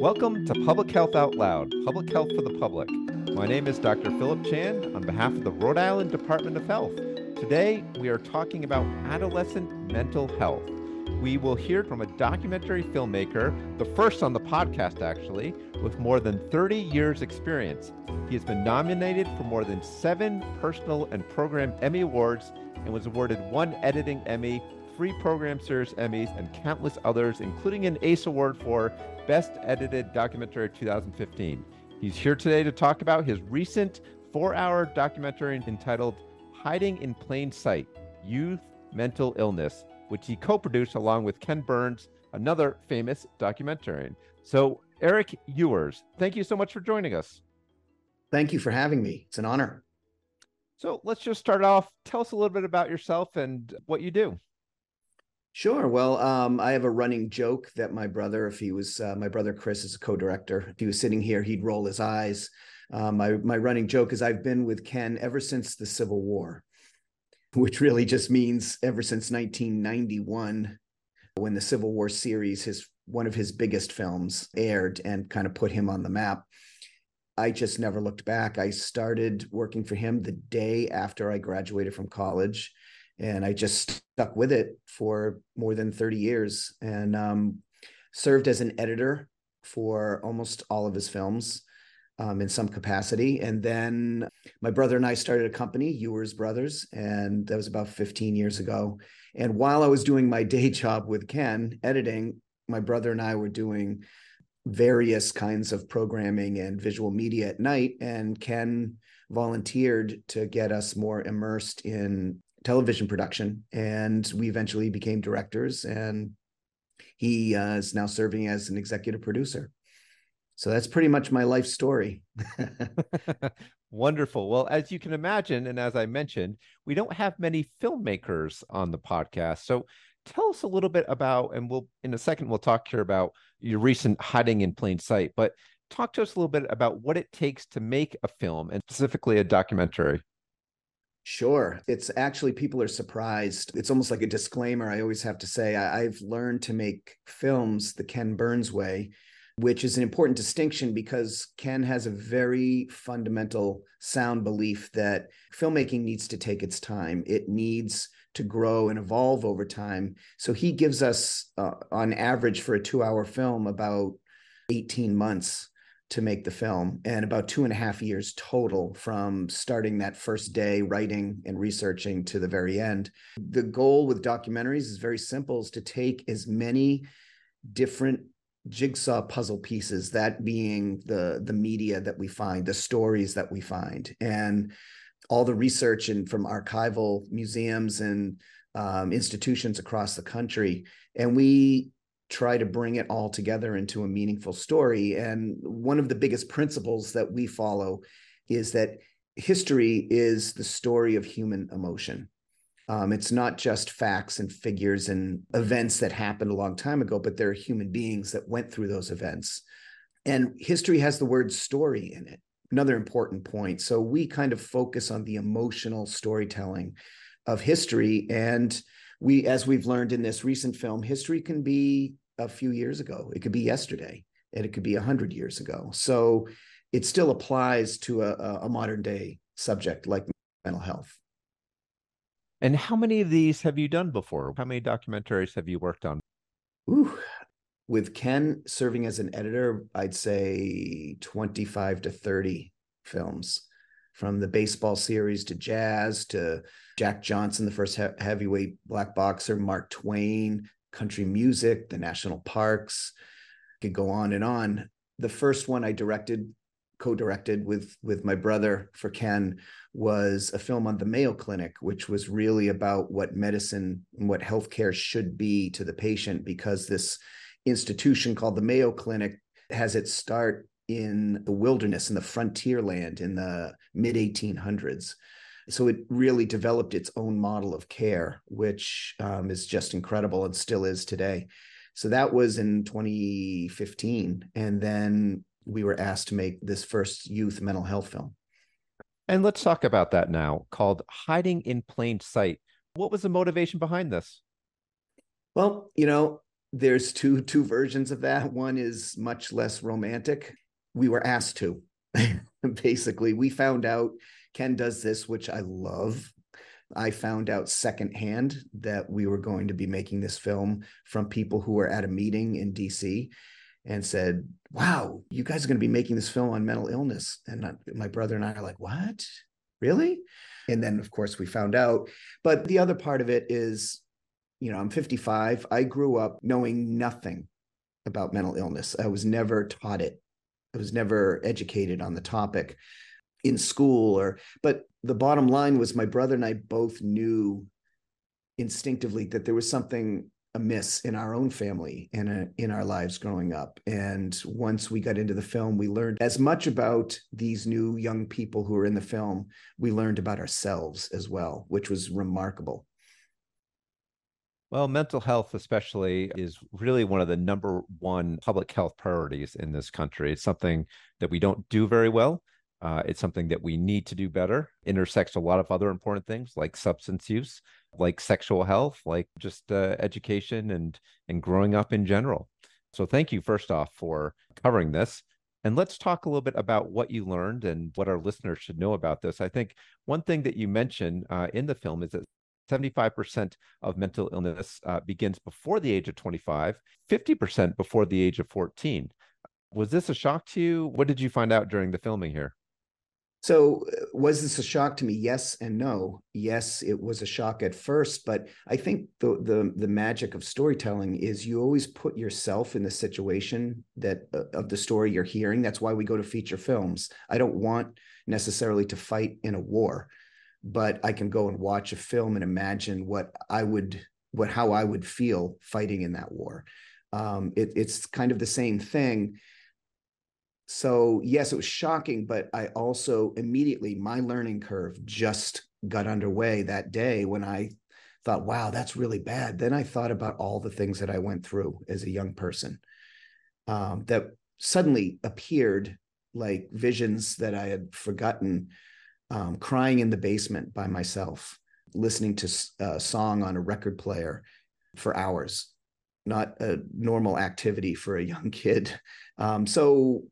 Welcome to Public Health Out Loud, Public Health for the Public. My name is Dr. Philip Chan on behalf of the Rhode Island Department of Health. Today, we are talking about adolescent mental health. We will hear from a documentary filmmaker, the first on the podcast actually, with more than 30 years' experience. He has been nominated for more than seven personal and program Emmy Awards and was awarded one editing Emmy, three program series Emmys, and countless others, including an ACE Award for Best Edited Documentary 2015. He's here today to talk about his recent four hour documentary entitled Hiding in Plain Sight Youth Mental Illness, which he co produced along with Ken Burns, another famous documentarian. So, Erik Ewers, thank you so much for joining us. Thank you for having me. It's an honor. So, let's just start off. Tell us a little bit about yourself and what you do. Sure. Well, um, I have a running joke that my brother, if he was uh, my brother Chris, is a co-director. If he was sitting here, he'd roll his eyes. Um, my my running joke is I've been with Ken ever since the Civil War, which really just means ever since 1991, when the Civil War series, his one of his biggest films, aired and kind of put him on the map. I just never looked back. I started working for him the day after I graduated from college and I just stuck with it for more than 30 years and um, served as an editor for almost all of his films um, in some capacity. And then my brother and I started a company, Ewers Brothers, and that was about 15 years ago. And while I was doing my day job with Ken editing, my brother and I were doing various kinds of programming and visual media at night. And Ken volunteered to get us more immersed in television production, and we eventually became directors. And he uh, is now serving as an executive producer. So that's pretty much my life story. Wonderful. Well, as you can imagine, and as I mentioned, we don't have many filmmakers on the podcast. So tell us a little bit about, and we'll in a second we'll talk here about your recent hiding in plain sight, but talk to us a little bit about what it takes to make a film and specifically a documentary. Sure. It's actually, people are surprised. It's almost like a disclaimer. I always have to say, I, have learned to make films the Ken Burns way, which is an important distinction because Ken has a very fundamental sound belief that filmmaking needs to take its time. It needs to grow and evolve over time. So he gives us, uh, on average, for a two hour film, about 18 months to make the film and about two and a half years total from starting that first day writing and researching to the very end. The goal with documentaries is very simple is to take as many different jigsaw puzzle pieces that being the the media that we find the stories that we find and all the research and from archival museums and um, institutions across the country. And we try to bring it all together into a meaningful story. And one of the biggest principles that we follow is that history is the story of human emotion. Um, it's not just facts and figures and events that happened a long time ago, but there are human beings that went through those events. And history has the word story in it, another important point. So we kind of focus on the emotional storytelling of history. And we as we've learned in this recent film history can be a few years ago. It could be yesterday and it could be 100 years ago. So it still applies to a, a modern day subject like mental health. And how many of these have you done before? How many documentaries have you worked on? Ooh, with ken serving as an editor i'd say 25 to 30 films from the baseball series to jazz to Jack Johnson, the first he- heavyweight black boxer, Mark Twain, country music, the national parks, could go on and on. The first one I directed, co-directed with with my brother for Ken was a film on the Mayo Clinic, which was really about what medicine and what healthcare should be to the patient, because this institution called the Mayo Clinic has its start in the wilderness in the frontier land in the mid 1800s so it really developed its own model of care which um, is just incredible and still is today so that was in 2015 and then we were asked to make this first youth mental health film and let's talk about that now called hiding in plain sight what was the motivation behind this well you know there's two two versions of that. One is much less romantic. We were asked to. Basically, we found out Ken does this, which I love. I found out secondhand that we were going to be making this film from people who were at a meeting in DC and said, Wow, you guys are going to be making this film on mental illness. And my brother and I are like, What? Really? And then, of course, we found out. But the other part of it is, you know, I'm 55. I grew up knowing nothing about mental illness. I was never taught it, was never educated on the topic in school or but the bottom line was my brother and I both knew instinctively that there was something amiss in our own family and uh, in our lives growing up. And once we got into the film, we learned as much about these new young people who are in the film, we learned about ourselves as well, which was remarkable. Well, mental health, especially, is really one of the number one public health priorities in this country. It's something that we don't do very well. Uh, it's something that we need to do better. Intersects a lot of other important things like substance use, like sexual health, like just uh, education and and growing up in general. So thank you first off for covering this. And let's talk a little bit about what you learned and what our listeners should know about this. I think one thing that you mentioned uh, in the film is that 75% of mental illness uh, begins before the age of 25, 50% before the age of 14. Was this a shock to you? What did you find out during the filming here? So, uh, was this a shock to me? Yes and no. Yes, it was a shock at first, but I think the the the magic of storytelling is you always put yourself in the situation that uh, of the story you're hearing. That's why we go to feature films. I don't want necessarily to fight in a war, but I can go and watch a film and imagine what I would what how I would feel fighting in that war. Um, it, it's kind of the same thing so yes it was shocking but i also immediately my learning curve just got underway that day when i thought wow that's really bad then i thought about all the things that i went through as a young person um, that suddenly appeared like visions that i had forgotten um, crying in the basement by myself listening to a song on a record player for hours not a normal activity for a young kid um, so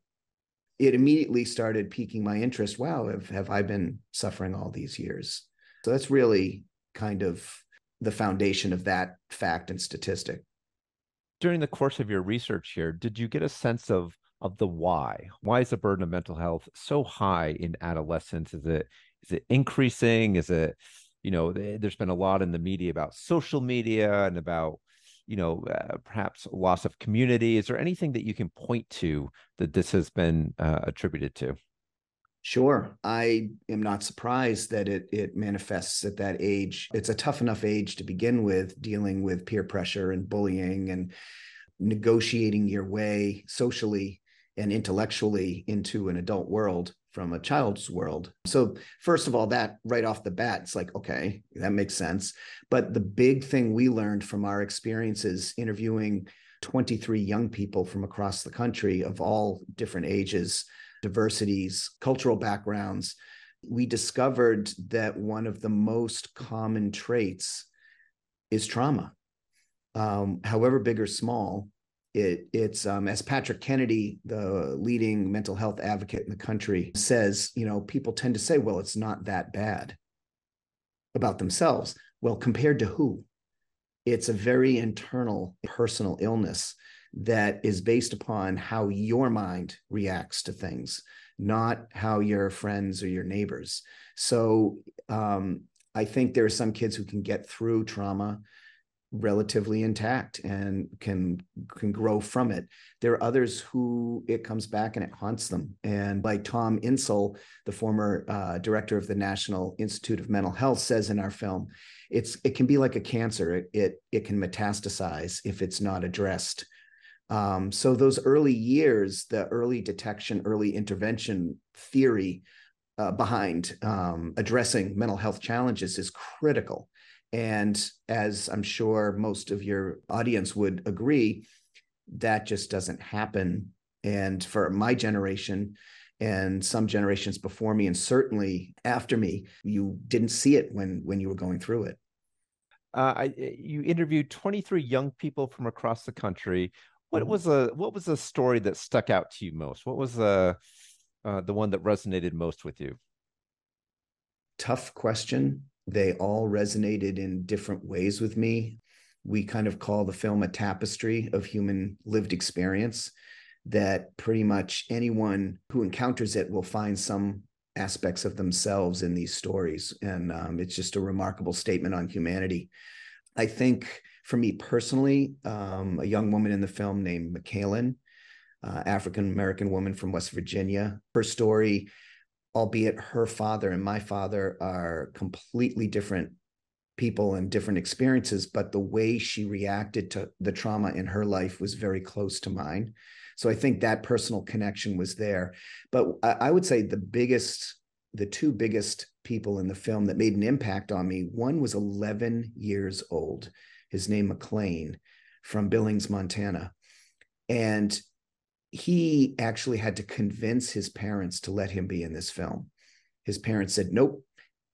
it immediately started piquing my interest. Wow, have, have I been suffering all these years? So that's really kind of the foundation of that fact and statistic. During the course of your research here, did you get a sense of of the why? Why is the burden of mental health so high in adolescence? Is it is it increasing? Is it you know there's been a lot in the media about social media and about you know, uh, perhaps loss of community? Is there anything that you can point to that this has been uh, attributed to? Sure. I am not surprised that it it manifests at that age. It's a tough enough age to begin with dealing with peer pressure and bullying and negotiating your way socially and intellectually into an adult world from a child's world. So, first of all, that right off the bat, it's like, okay, that makes sense. But the big thing we learned from our experiences interviewing 23 young people from across the country of all different ages, diversities, cultural backgrounds, we discovered that one of the most common traits is trauma. Um, however big or small, it, it's um, as Patrick Kennedy, the leading mental health advocate in the country, says, you know, people tend to say, well, it's not that bad about themselves. Well, compared to who? It's a very internal personal illness that is based upon how your mind reacts to things, not how your friends or your neighbors. So um, I think there are some kids who can get through trauma relatively intact and can can grow from it. There are others who it comes back and it haunts them. And like Tom Insel, the former uh, director of the National Institute of Mental Health, says in our film, it's it can be like a cancer. It it, it can metastasize if it's not addressed. Um, so those early years, the early detection, early intervention theory uh, behind um, addressing mental health challenges is critical and as I'm sure most of your audience would agree, that just doesn't happen. And for my generation and some generations before me, and certainly after me, you didn't see it when when you were going through it. uh, I, you interviewed 23 young people from across the country. What Mhm. was a what was a story that stuck out to you most? What was the uh, the one that resonated most with you? Tough question. They all resonated in different ways with me. We kind of call the film a tapestry of human lived experience that pretty much anyone who encounters it will find some aspects of themselves in these stories. And um, it's just a remarkable statement on humanity. I think for me personally, um, a young woman in the film named McKaylin, uh, African American woman from West Virginia, her story, albeit her father and my father are completely different people and different experiences, but the way she reacted to the trauma in her life was very close to mine. So I think that personal connection was there. But I, would say the biggest, the two biggest people in the film that made an impact on me, one was 11 years old. His name McLean from Billings, Montana. And he actually had to convince his parents to let him be in this film. His parents said, nope,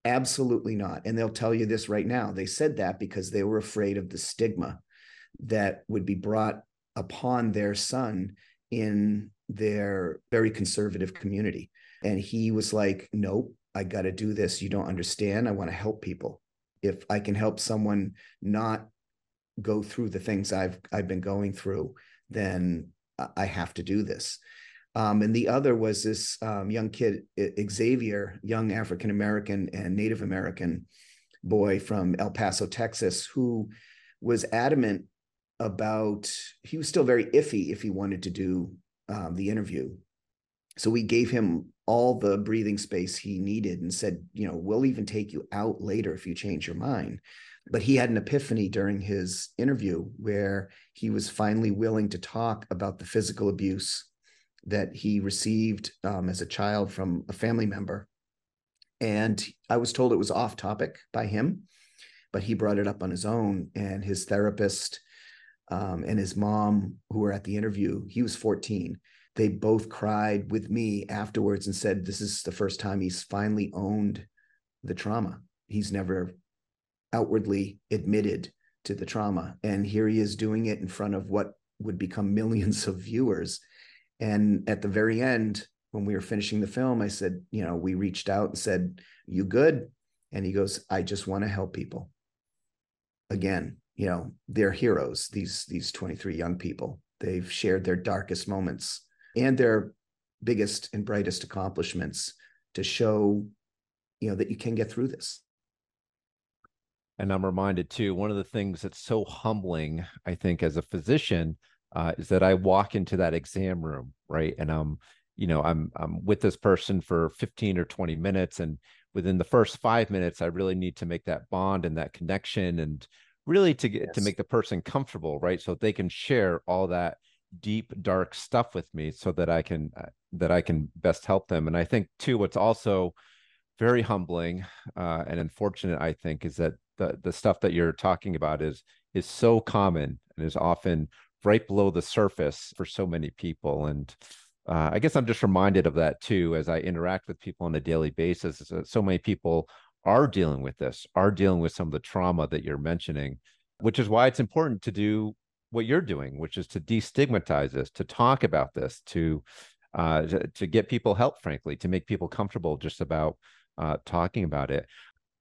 absolutely not. And they'll tell you this right now. They said that because they were afraid of the stigma that would be brought upon their son in their very conservative community. And he was like, nope, I got to do this. You don't understand. I want to help people. If I can help someone not go through the things I've I've been going through, then I have to do this. Um, and the other was this um, young kid, Xavier, young African American and Native American boy from El Paso, Texas, who was adamant about, he was still very iffy if he wanted to do um, the interview. So we gave him all the breathing space he needed and said, you know, we'll even take you out later if you change your mind. But he had an epiphany during his interview where he was finally willing to talk about the physical abuse that he received um, as a child from a family member. And I was told it was off topic by him, but he brought it up on his own. And his therapist um, and his mom, who were at the interview, he was 14. They both cried with me afterwards and said, This is the first time he's finally owned the trauma. He's never outwardly admitted to the trauma. And here he is doing it in front of what would become millions of viewers. And at the very end, when we were finishing the film, I said, you know, we reached out and said, You good? And he goes, I just want to help people. Again, you know, they're heroes, these these 23 young people. They've shared their darkest moments and their biggest and brightest accomplishments to show, you know, that you can get through this. And I'm reminded too, one of the things that's so humbling, I think, as a physician, uh, is that I walk into that exam room, right? And I'm, you know, I'm I'm with this person for 15 or 20 minutes, and within the first five minutes, I really need to make that bond and that connection, and really to get yes. to make the person comfortable, right? So they can share all that deep, dark stuff with me, so that I can uh, that I can best help them. And I think too, what's also very humbling uh, and unfortunate, I think, is that the the stuff that you're talking about is is so common and is often right below the surface for so many people. And uh, I guess I'm just reminded of that too as I interact with people on a daily basis. So many people are dealing with this, are dealing with some of the trauma that you're mentioning, which is why it's important to do what you're doing, which is to destigmatize this, to talk about this, to uh, to, to get people help, frankly, to make people comfortable just about uh, talking about it.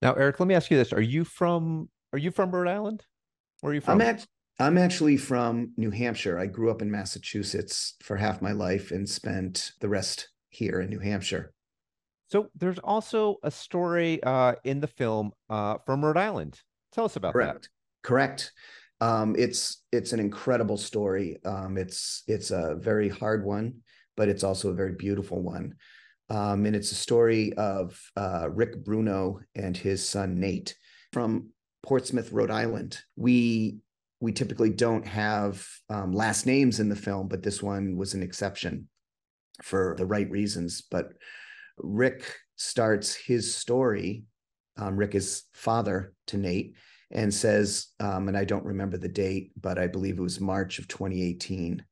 Now, Erik, let me ask you this: Are you from Are you from Rhode Island? Where are you from? I'm, act- I'm actually from New Hampshire. I grew up in Massachusetts for half my life and spent the rest here in New Hampshire. So there's also a story uh, in the film uh, from Rhode Island. Tell us about Correct. that. Correct. Um, it's it's an incredible story. Um, it's it's a very hard one, but it's also a very beautiful one. Um, and it's a story of uh, Rick Bruno and his son Nate from Portsmouth, Rhode Island. We we typically don't have um, last names in the film, but this one was an exception for the right reasons. But Rick starts his story. Um, Rick is father to Nate and says, um, and I don't remember the date, but I believe it was March of 2018.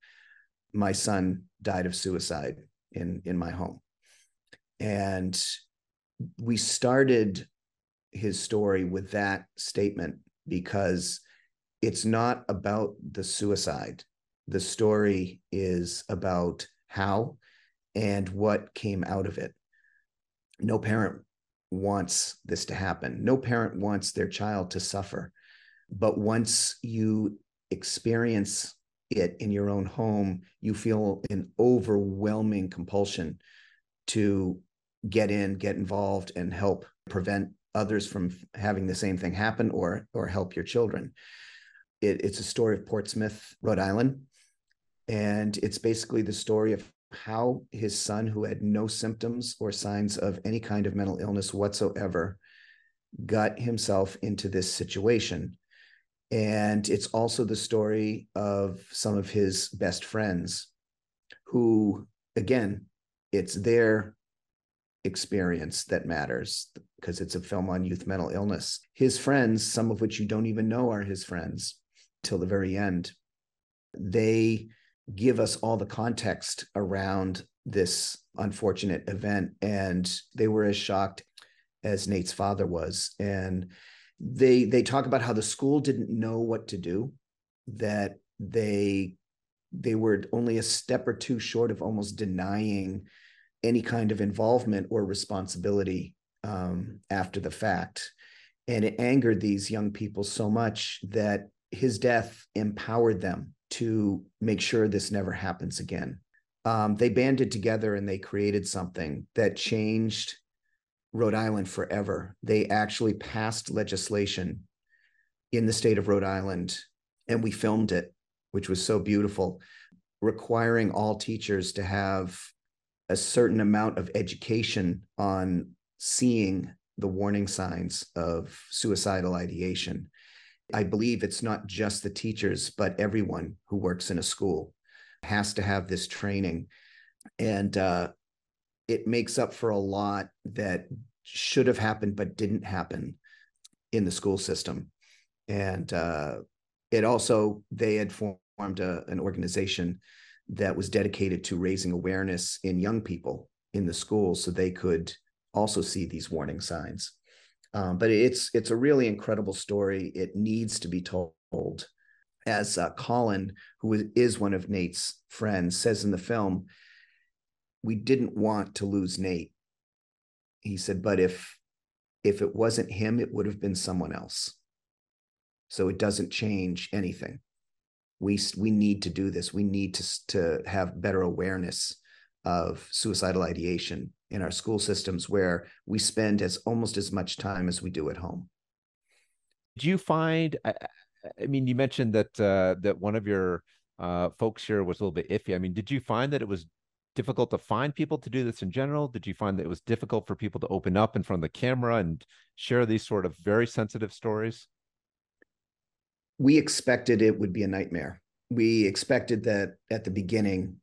My son died of suicide in in my home and we started his story with that statement because it's not about the suicide. The story is about how and what came out of it. No parent wants this to happen. No parent wants their child to suffer. But once you experience it in your own home, you feel an overwhelming compulsion to get in, get involved, and help prevent others from having the same thing happen or or help your children. It, it's a story of Portsmouth, Rhode Island, and it's basically the story of how his son, who had no symptoms or signs of any kind of mental illness whatsoever, got himself into this situation. And it's also the story of some of his best friends who, again, it's their experience that matters because it's a film on youth mental illness. His friends, some of which you don't even know are his friends till the very end, they give us all the context around this unfortunate event. And they were as shocked as Nate's father was. And they they talk about how the school didn't know what to do, that they they were only a step or two short of almost denying any kind of involvement or responsibility um, after the fact. And it angered these young people so much that his death empowered them to make sure this never happens again. Um, they banded together and they created something that changed Rhode Island forever. They actually passed legislation in the state of Rhode Island, and we filmed it, which was so beautiful, requiring all teachers to have a certain amount of education on seeing the warning signs of suicidal ideation. I believe it's not just the teachers, but everyone who works in a school has to have this training. And uh, it makes up for a lot that should have happened but didn't happen in the school system. And uh, it also, they had formed a, an organization that was dedicated to raising awareness in young people in the schools so they could also see these warning signs. Um, but it's it's a really incredible story. It needs to be told. As uh, Colin, who is one of Nate's friends, says in the film, we didn't want to lose Nate. He said, but if if it wasn't him, it would have been someone else. So it doesn't change anything. We we need to do this. We need to to have better awareness of suicidal ideation in our school systems where we spend as almost as much time as we do at home. Do you find? I, I mean, you mentioned that uh, that one of your uh, folks here was a little bit iffy. I mean, did you find that it was difficult to find people to do this in general? Did you find that it was difficult for people to open up in front of the camera and share these sort of very sensitive stories? We expected it would be a nightmare. We expected that at the beginning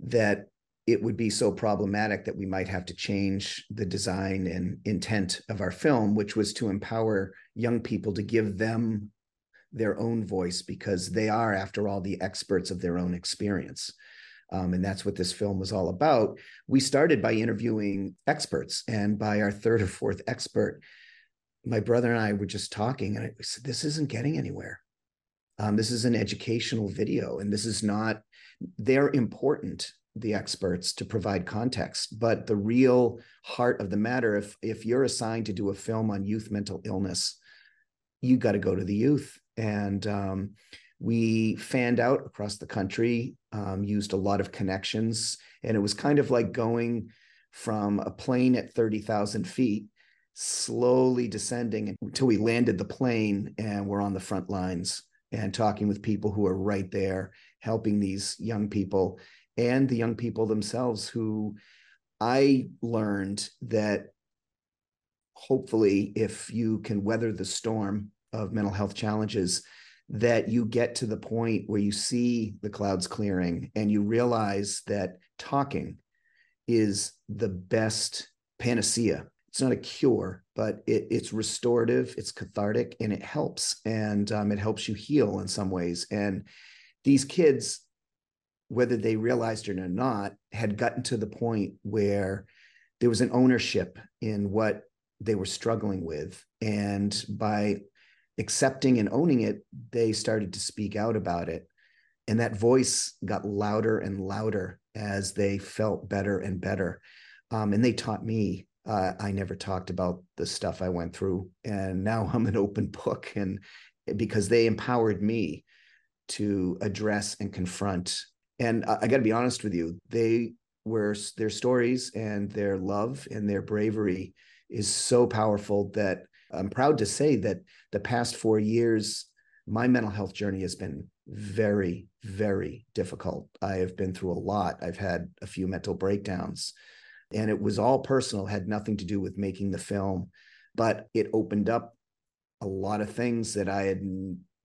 that it would be so problematic that we might have to change the design and intent of our film, which was to empower young people to give them their own voice because they are, after all, the experts of their own experience. Um, and that's what this film was all about. We started by interviewing experts, and by our third or fourth expert, my brother and I were just talking, and I said, This isn't getting anywhere. Um, this is an educational video, and this is not, they're important the experts to provide context but the real heart of the matter if if you're assigned to do a film on youth mental illness you got to go to the youth. And um, we fanned out across the country um, used a lot of connections and it was kind of like going from a plane at 30,000 feet slowly descending until we landed the plane and we're on the front lines and talking with people who are right there helping these young people and the young people themselves who I learned that hopefully if you can weather the storm of mental health challenges that you get to the point where you see the clouds clearing and you realize that talking is the best panacea it's not a cure but it, it's restorative it's cathartic and it helps and um, it helps you heal in some ways and these kids whether they realized it or not, had gotten to the point where there was an ownership in what they were struggling with. And by accepting and owning it, they started to speak out about it. And that voice got louder and louder as they felt better and better. Um, and they taught me. Uh, I never talked about the stuff I went through, and now I'm an open book. And because they empowered me to address and confront. And I, I got to be honest with you, they were their stories and their love and their bravery is so powerful that I'm proud to say that the past four years, my mental health journey has been very, very difficult. I have been through a lot. I've had a few mental breakdowns, and it was all personal, had nothing to do with making the film, but it opened up a lot of things that I had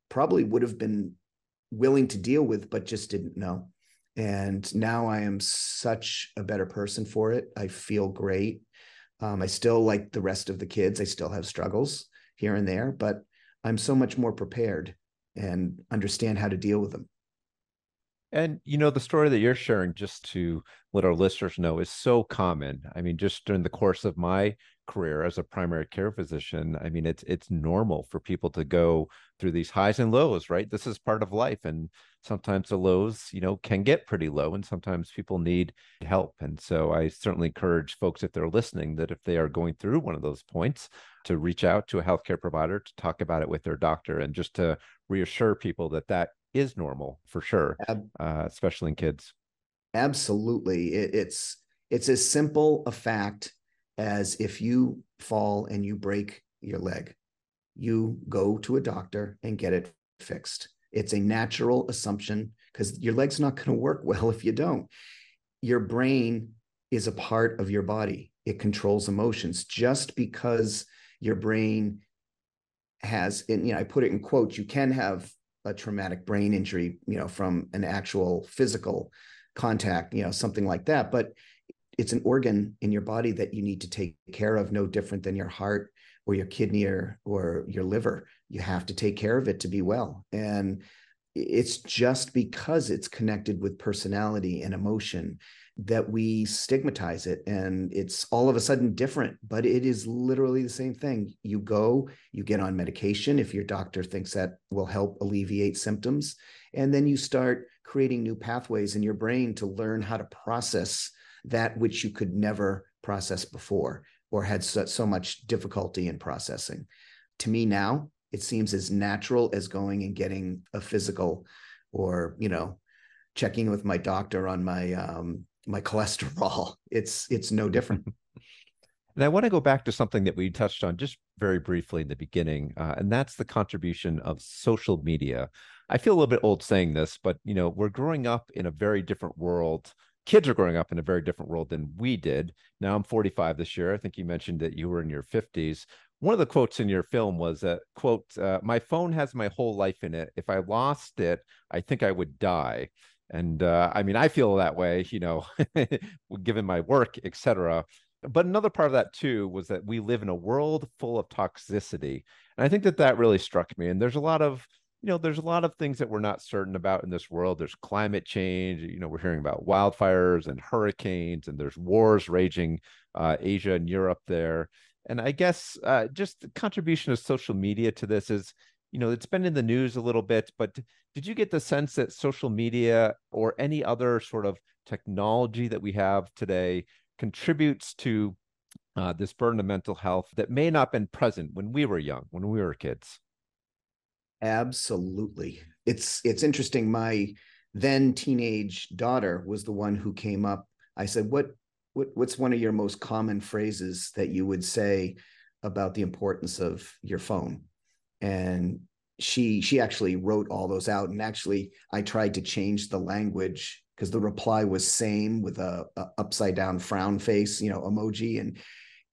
probably would have been willing to deal with, but just didn't know. And now I am such a better person for it. I feel great. Um, I still, like the rest of the kids, I still have struggles here and there, but I'm so much more prepared and understand how to deal with them. And you know, the story that you're sharing, just to let our listeners know, is so common. I mean, just during the course of my career as a primary care physician, I mean, it's it's normal for people to go through these highs and lows, right? This is part of life, and sometimes the lows, you know, can get pretty low, and sometimes people need help. And so, I certainly encourage folks, if they're listening, that if they are going through one of those points, to reach out to a healthcare provider to talk about it with their doctor, and just to reassure people that that is normal for sure, uh, especially in kids. Absolutely, it, it's it's as simple a fact as if you fall and you break your leg, you go to a doctor and get it fixed. It's a natural assumption because your leg's not going to work well if you don't. Your brain is a part of your body. It controls emotions. Just because your brain has, and you know, I put it in quotes, you can have a traumatic brain injury, you know, from an actual physical contact, you know, something like that. But it's an organ in your body that you need to take care of, no different than your heart or your kidney or, or your liver. You have to take care of it to be well. And it's just because it's connected with personality and emotion that we stigmatize it and it's all of a sudden different but it is literally the same thing. You go you get on medication if your doctor thinks that will help alleviate symptoms and then you start creating new pathways in your brain to learn how to process that which you could never process before or had so, so much difficulty in processing. To me now it seems as natural as going and getting a physical or you know checking with my doctor on my um, my cholesterol. It's it's no different. And I want to go back to something that we touched on just very briefly in the beginning, uh, and that's the contribution of social media. I feel a little bit old saying this, but you know, we're growing up in a very different world. Kids are growing up in a very different world than we did. Now I'm 45 this year. I think you mentioned that you were in your 50s. One of the quotes in your film was that quote, uh, "My phone has my whole life in it. If I lost it, I think I would die." And uh, i mean i feel that way you know given my work etc but another part of that too was that we live in a world full of toxicity. And i think that that really struck me. And there's a lot of you know there's a lot of things that we're not certain about in this world. There's climate change you know we're hearing about wildfires and hurricanes and there's wars raging uh, asia and europe there. And i guess uh, just the contribution of social media to this is you know it's been in the news a little bit but did you get the sense that social media or any other sort of technology that we have today contributes to uh, this burden of mental health that may not have been present when we were young when we were kids? Absolutely. It's it's interesting. My then teenage daughter was the one who came up. I said what, what what's one of your most common phrases that you would say about the importance of your phone and she she actually wrote all those out. And actually i tried to change the language because the reply was same with a, a, upside down frown face you know emoji. And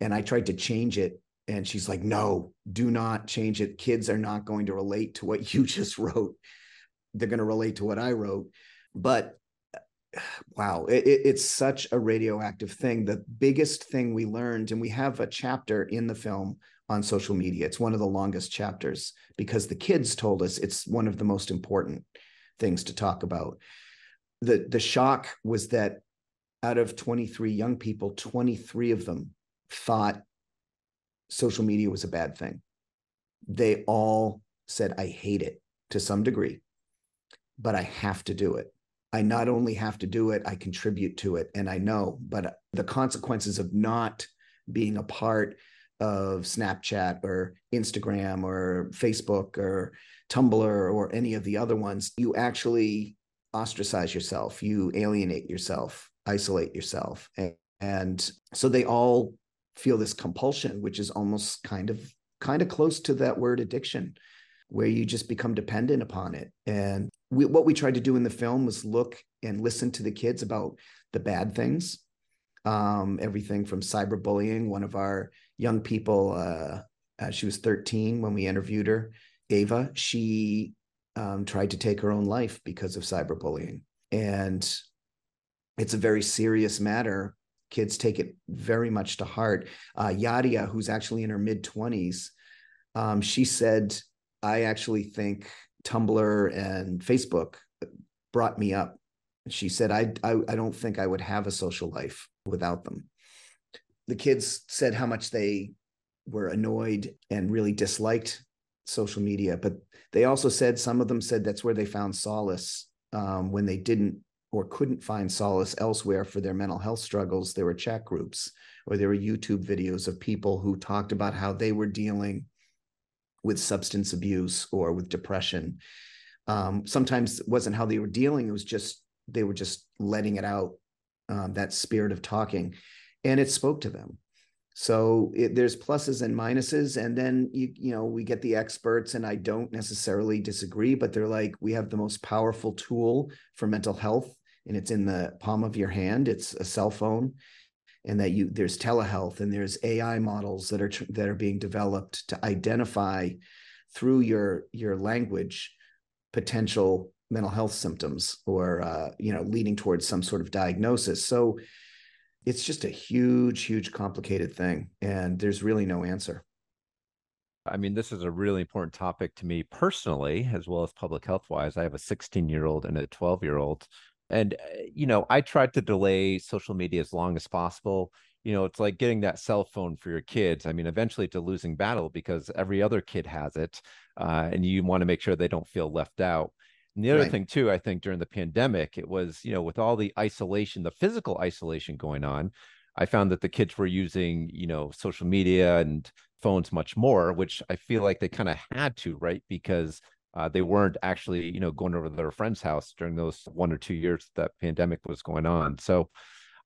and i tried to change it. And she's like no do not change it. Kids are not going to relate to what you just wrote. They're going to relate to what i wrote. But uh, wow it, it's such a radioactive thing. The biggest thing we learned and we have a chapter in the film on social media. It's one of the longest chapters because the kids told us it's one of the most important things to talk about. The, the shock was that out of 23 young people, 23 of them thought social media was a bad thing. They all said, I hate it to some degree, but I have to do it. I not only have to do it, I contribute to it. And I know, but the consequences of not being a part of Snapchat or Instagram or Facebook or Tumblr or any of the other ones, you actually ostracize yourself, you alienate yourself, isolate yourself. And, and so they all feel this compulsion, which is almost kind of kind of close to that word addiction, where you just become dependent upon it. And we, what we tried to do in the film was look and listen to the kids about the bad things, um, everything from cyberbullying. One of our young people, uh, uh, she was 13 when we interviewed her, Ava. She um, tried to take her own life because of cyberbullying, and it's a very serious matter kids take it very much to heart. Uh, Yadia, who's actually in her mid 20s, um, she said, I actually think Tumblr and Facebook brought me up. She said, I, I, I don't think I would have a social life without them. The kids said how much they were annoyed and really disliked social media, but they also said some of them said that's where they found solace um, when they didn't or couldn't find solace elsewhere for their mental health struggles, there were chat groups or there were YouTube videos of people who talked about how they were dealing with substance abuse or with depression. Um, sometimes it wasn't how they were dealing, it was just they were just letting it out, um, that spirit of talking, and it spoke to them. So it, there's pluses and minuses, and then you you know we get the experts, and I don't necessarily disagree, but they're like we have the most powerful tool for mental health and it's in the palm of your hand it's a cell phone and that you there's telehealth and there's ai models that are that are being developed to identify through your your language potential mental health symptoms or uh, you know leading towards some sort of diagnosis so it's just a huge huge complicated thing and there's really no answer I mean, this is a really important topic to me personally, as well as public health wise. I have a 16 year old and a 12 year old and, uh, you know, I tried to delay social media as long as possible. You know, it's like getting that cell phone for your kids. I mean, eventually it's a losing battle because every other kid has it. Uh, and you want to make sure they don't feel left out. And the other right. thing, too, I think during the pandemic, it was, you know, with all the isolation, the physical isolation going on, I found that the kids were using, you know, social media and phones much more, which I feel like they kind of had to, right? Because uh, they weren't actually, you know, going over to their friend's house during those one or two years that pandemic was going on. So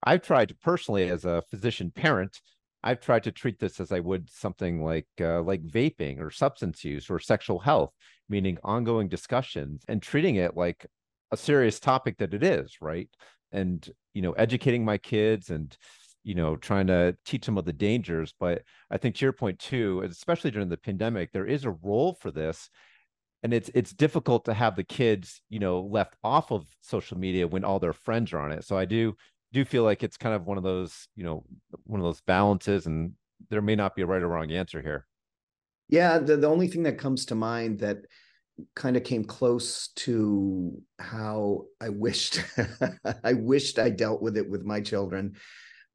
I've tried to personally, as a physician parent, I've tried to treat this as I would something like uh, like vaping or substance use or sexual health, meaning ongoing discussions and treating it like a serious topic that it is, right? And you know, educating my kids and you know trying to teach them of the dangers. But I think to your point too, especially during the pandemic, there is a role for this and it's it's difficult to have the kids you know left off of social media when all their friends are on it so i do do feel like it's kind of one of those you know one of those balances and there may not be a right or wrong answer here yeah the, the only thing that comes to mind that kind of came close to how i wished i wished i dealt with it with my children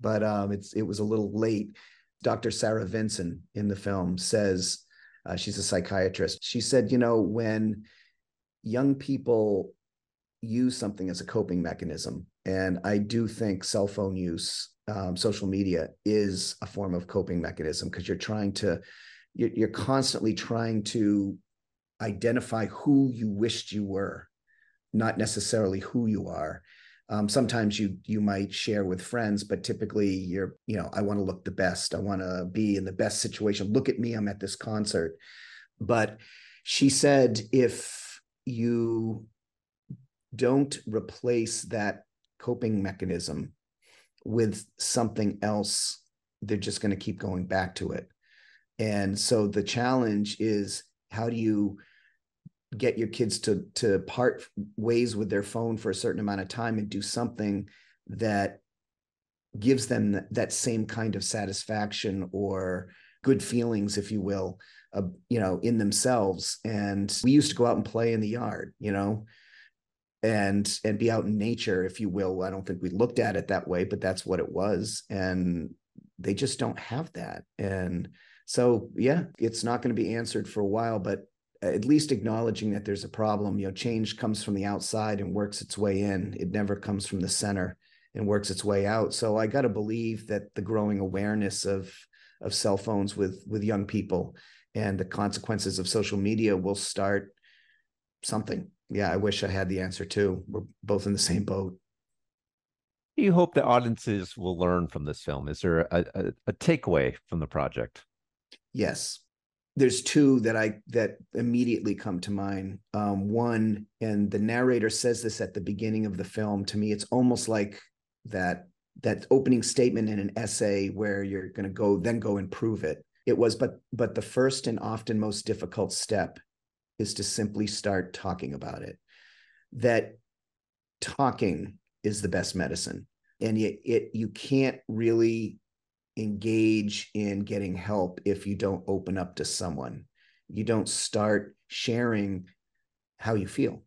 but um it's it was a little late dr sarah vinson in the film says uh, she's a psychiatrist. She said, you know, when young people use something as a coping mechanism, and I do think cell phone use, um, social media is a form of coping mechanism because you're trying to, you're, constantly trying to identify who you wished you were, not necessarily who you are. Um, sometimes you you might share with friends but typically you're you know i want to look the best. I want to be in the best situation. Look at me i'm at this concert. But she said if you don't replace that coping mechanism with something else they're just going to keep going back to it and so the challenge is how do you get your kids to to part ways with their phone for a certain amount of time and do something that gives them that same kind of satisfaction or good feelings if you will uh, you know in themselves. And we used to go out and play in the yard you know and and be out in nature if you will. I don't think we looked at it that way but that's what it was. And they just don't have that. And so yeah it's not going to be answered for a while but at least acknowledging that there's a problem. You know, change comes from the outside and works its way in. It never comes from the center and works its way out. So I got to believe that the growing awareness of of cell phones with with young people and the consequences of social media will start something. Yeah, I wish I had the answer too. We're both in the same boat. You hope the audiences will learn from this film. Is there a, a, a takeaway from the project? Yes, there's two that I that immediately come to mind. Um, one, and the narrator says this at the beginning of the film. To me, it's almost like that that opening statement in an essay where you're going to go then go and prove it. It was, but but the first and often most difficult step is to simply start talking about it. That talking is the best medicine, and yet it you can't really engage in getting help if you don't open up to someone. You don't start sharing how you feel,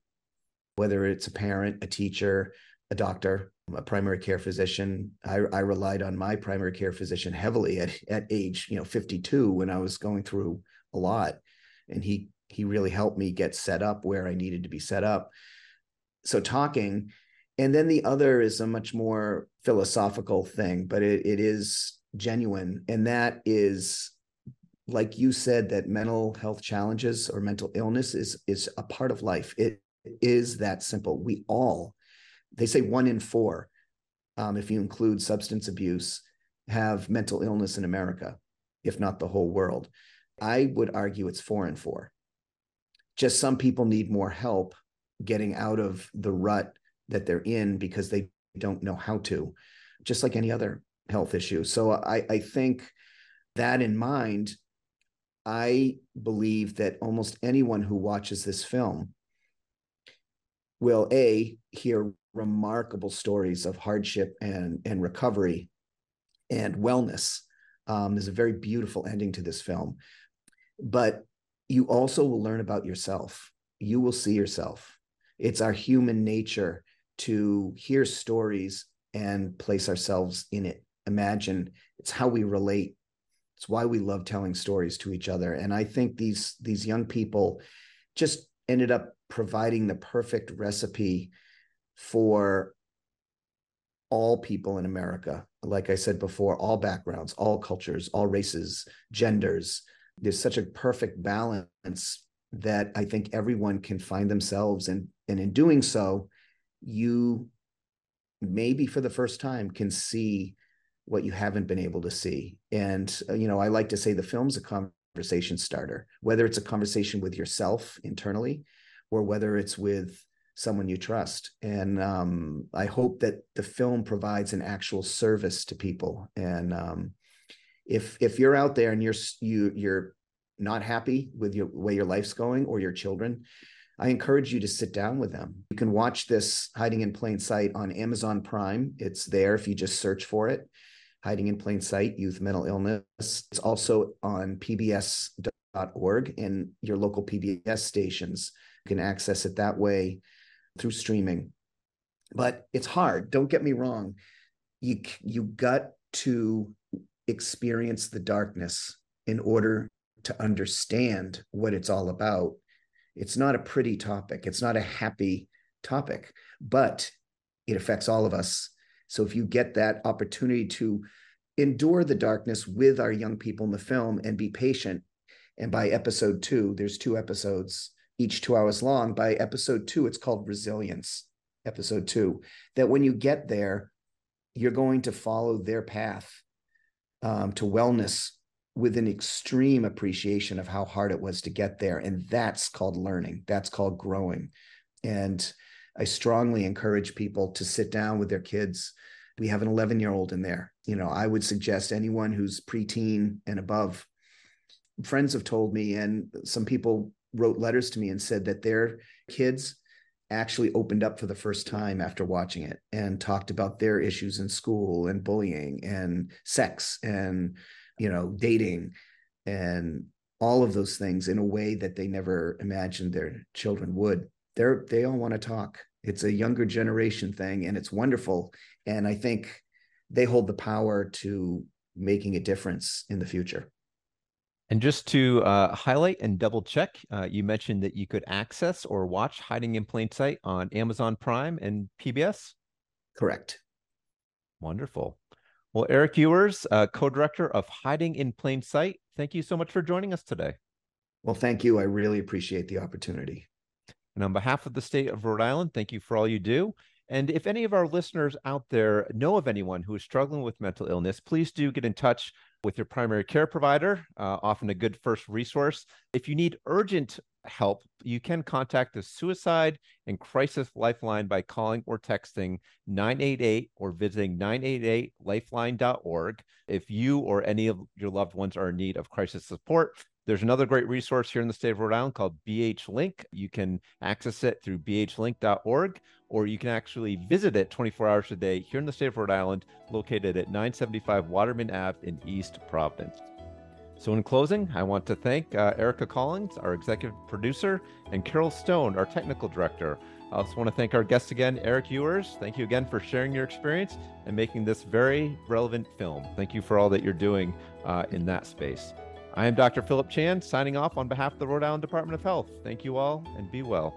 whether it's a parent, a teacher, a doctor, a primary care physician. I, I relied on my primary care physician heavily at, at age, you know, 52 when I was going through a lot. And he he really helped me get set up where I needed to be set up. So talking. And then the other is a much more philosophical thing, but it, it is genuine. And that is, like you said, that mental health challenges or mental illness is, is a part of life. It is that simple. We all, they say one in four, um, if you include substance abuse, have mental illness in America, if not the whole world. I would argue it's four and four. Just some people need more help getting out of the rut that they're in because they don't know how to, just like any other health issue. So I, I think that in mind, I believe that almost anyone who watches this film will a hear remarkable stories of hardship and and recovery and wellness. Um, there's a very beautiful ending to this film, but you also will learn about yourself. You will see yourself. It's our human nature to hear stories and place ourselves in it imagine it's how we relate. It's why we love telling stories to each other. And i think these these young people just ended up providing the perfect recipe for all people in america. Like i said before all backgrounds all cultures all races genders. There's such a perfect balance that i think everyone can find themselves and and in doing so you maybe for the first time can see what you haven't been able to see. And, uh, you know, I like to say the film's a conversation starter, whether it's a conversation with yourself internally or whether it's with someone you trust. And um, I hope that the film provides an actual service to people. And um, if if you're out there and you're you you're not happy with your way your life's going or your children, I encourage you to sit down with them. You can watch this hiding in plain sight on Amazon Prime. It's there if you just search for it. Hiding in Plain Sight, Youth Mental Illness. It's also on pbs.org and your local PBS stations. You can access it that way through streaming. But it's hard. Don't get me wrong. You, you got to experience the darkness in order to understand what it's all about. It's not a pretty topic, it's not a happy topic, but it affects all of us so if you get that opportunity to endure the darkness with our young people in the film and be patient, and by episode two, there's two episodes, each two hours long. By episode two, it's called Resilience, episode two. That when you get there, you're going to follow their path um, to wellness with an extreme appreciation of how hard it was to get there. And that's called learning, that's called growing. And I strongly encourage people to sit down with their kids. We have an 11 year old in there. You know, I would suggest anyone who's preteen and above. Friends have told me, and some people wrote letters to me and said that their kids actually opened up for the first time after watching it and talked about their issues in school and bullying and sex and you know dating and all of those things in a way that they never imagined their children would they're they all want to talk. It's a younger generation thing, and it's wonderful. And I think they hold the power to making a difference in the future. And just to uh, highlight and double check, uh, you mentioned that you could access or watch Hiding in Plain Sight on Amazon Prime and PBS? Correct. Wonderful. Well, Erik Ewers, uh, co director of Hiding in Plain Sight, thank you so much for joining us today. Well, thank you. I really appreciate the opportunity. And on behalf of the state of Rhode Island, thank you for all you do. And if any of our listeners out there know of anyone who is struggling with mental illness, please do get in touch with your primary care provider, uh, often a good first resource. If you need urgent help, you can contact the Suicide and Crisis Lifeline by calling or texting 988 or visiting 988lifeline.org. If you or any of your loved ones are in need of crisis support, there's another great resource here in the state of Rhode Island called BH Link. You can access it through bhlink.org, or you can actually visit it 24 hours a day here in the state of Rhode Island, located at 975 Waterman Ave in East Providence. So, in closing, I want to thank uh, Erica Collins, our executive producer, and Carol Stone, our technical director. I also want to thank our guest again, Erik Ewers. Thank you again for sharing your experience and making this very relevant film. Thank you for all that you're doing uh, in that space. I am Dr. Philip Chan, signing off on behalf of the Rhode Island Department of Health. Thank you all and be well.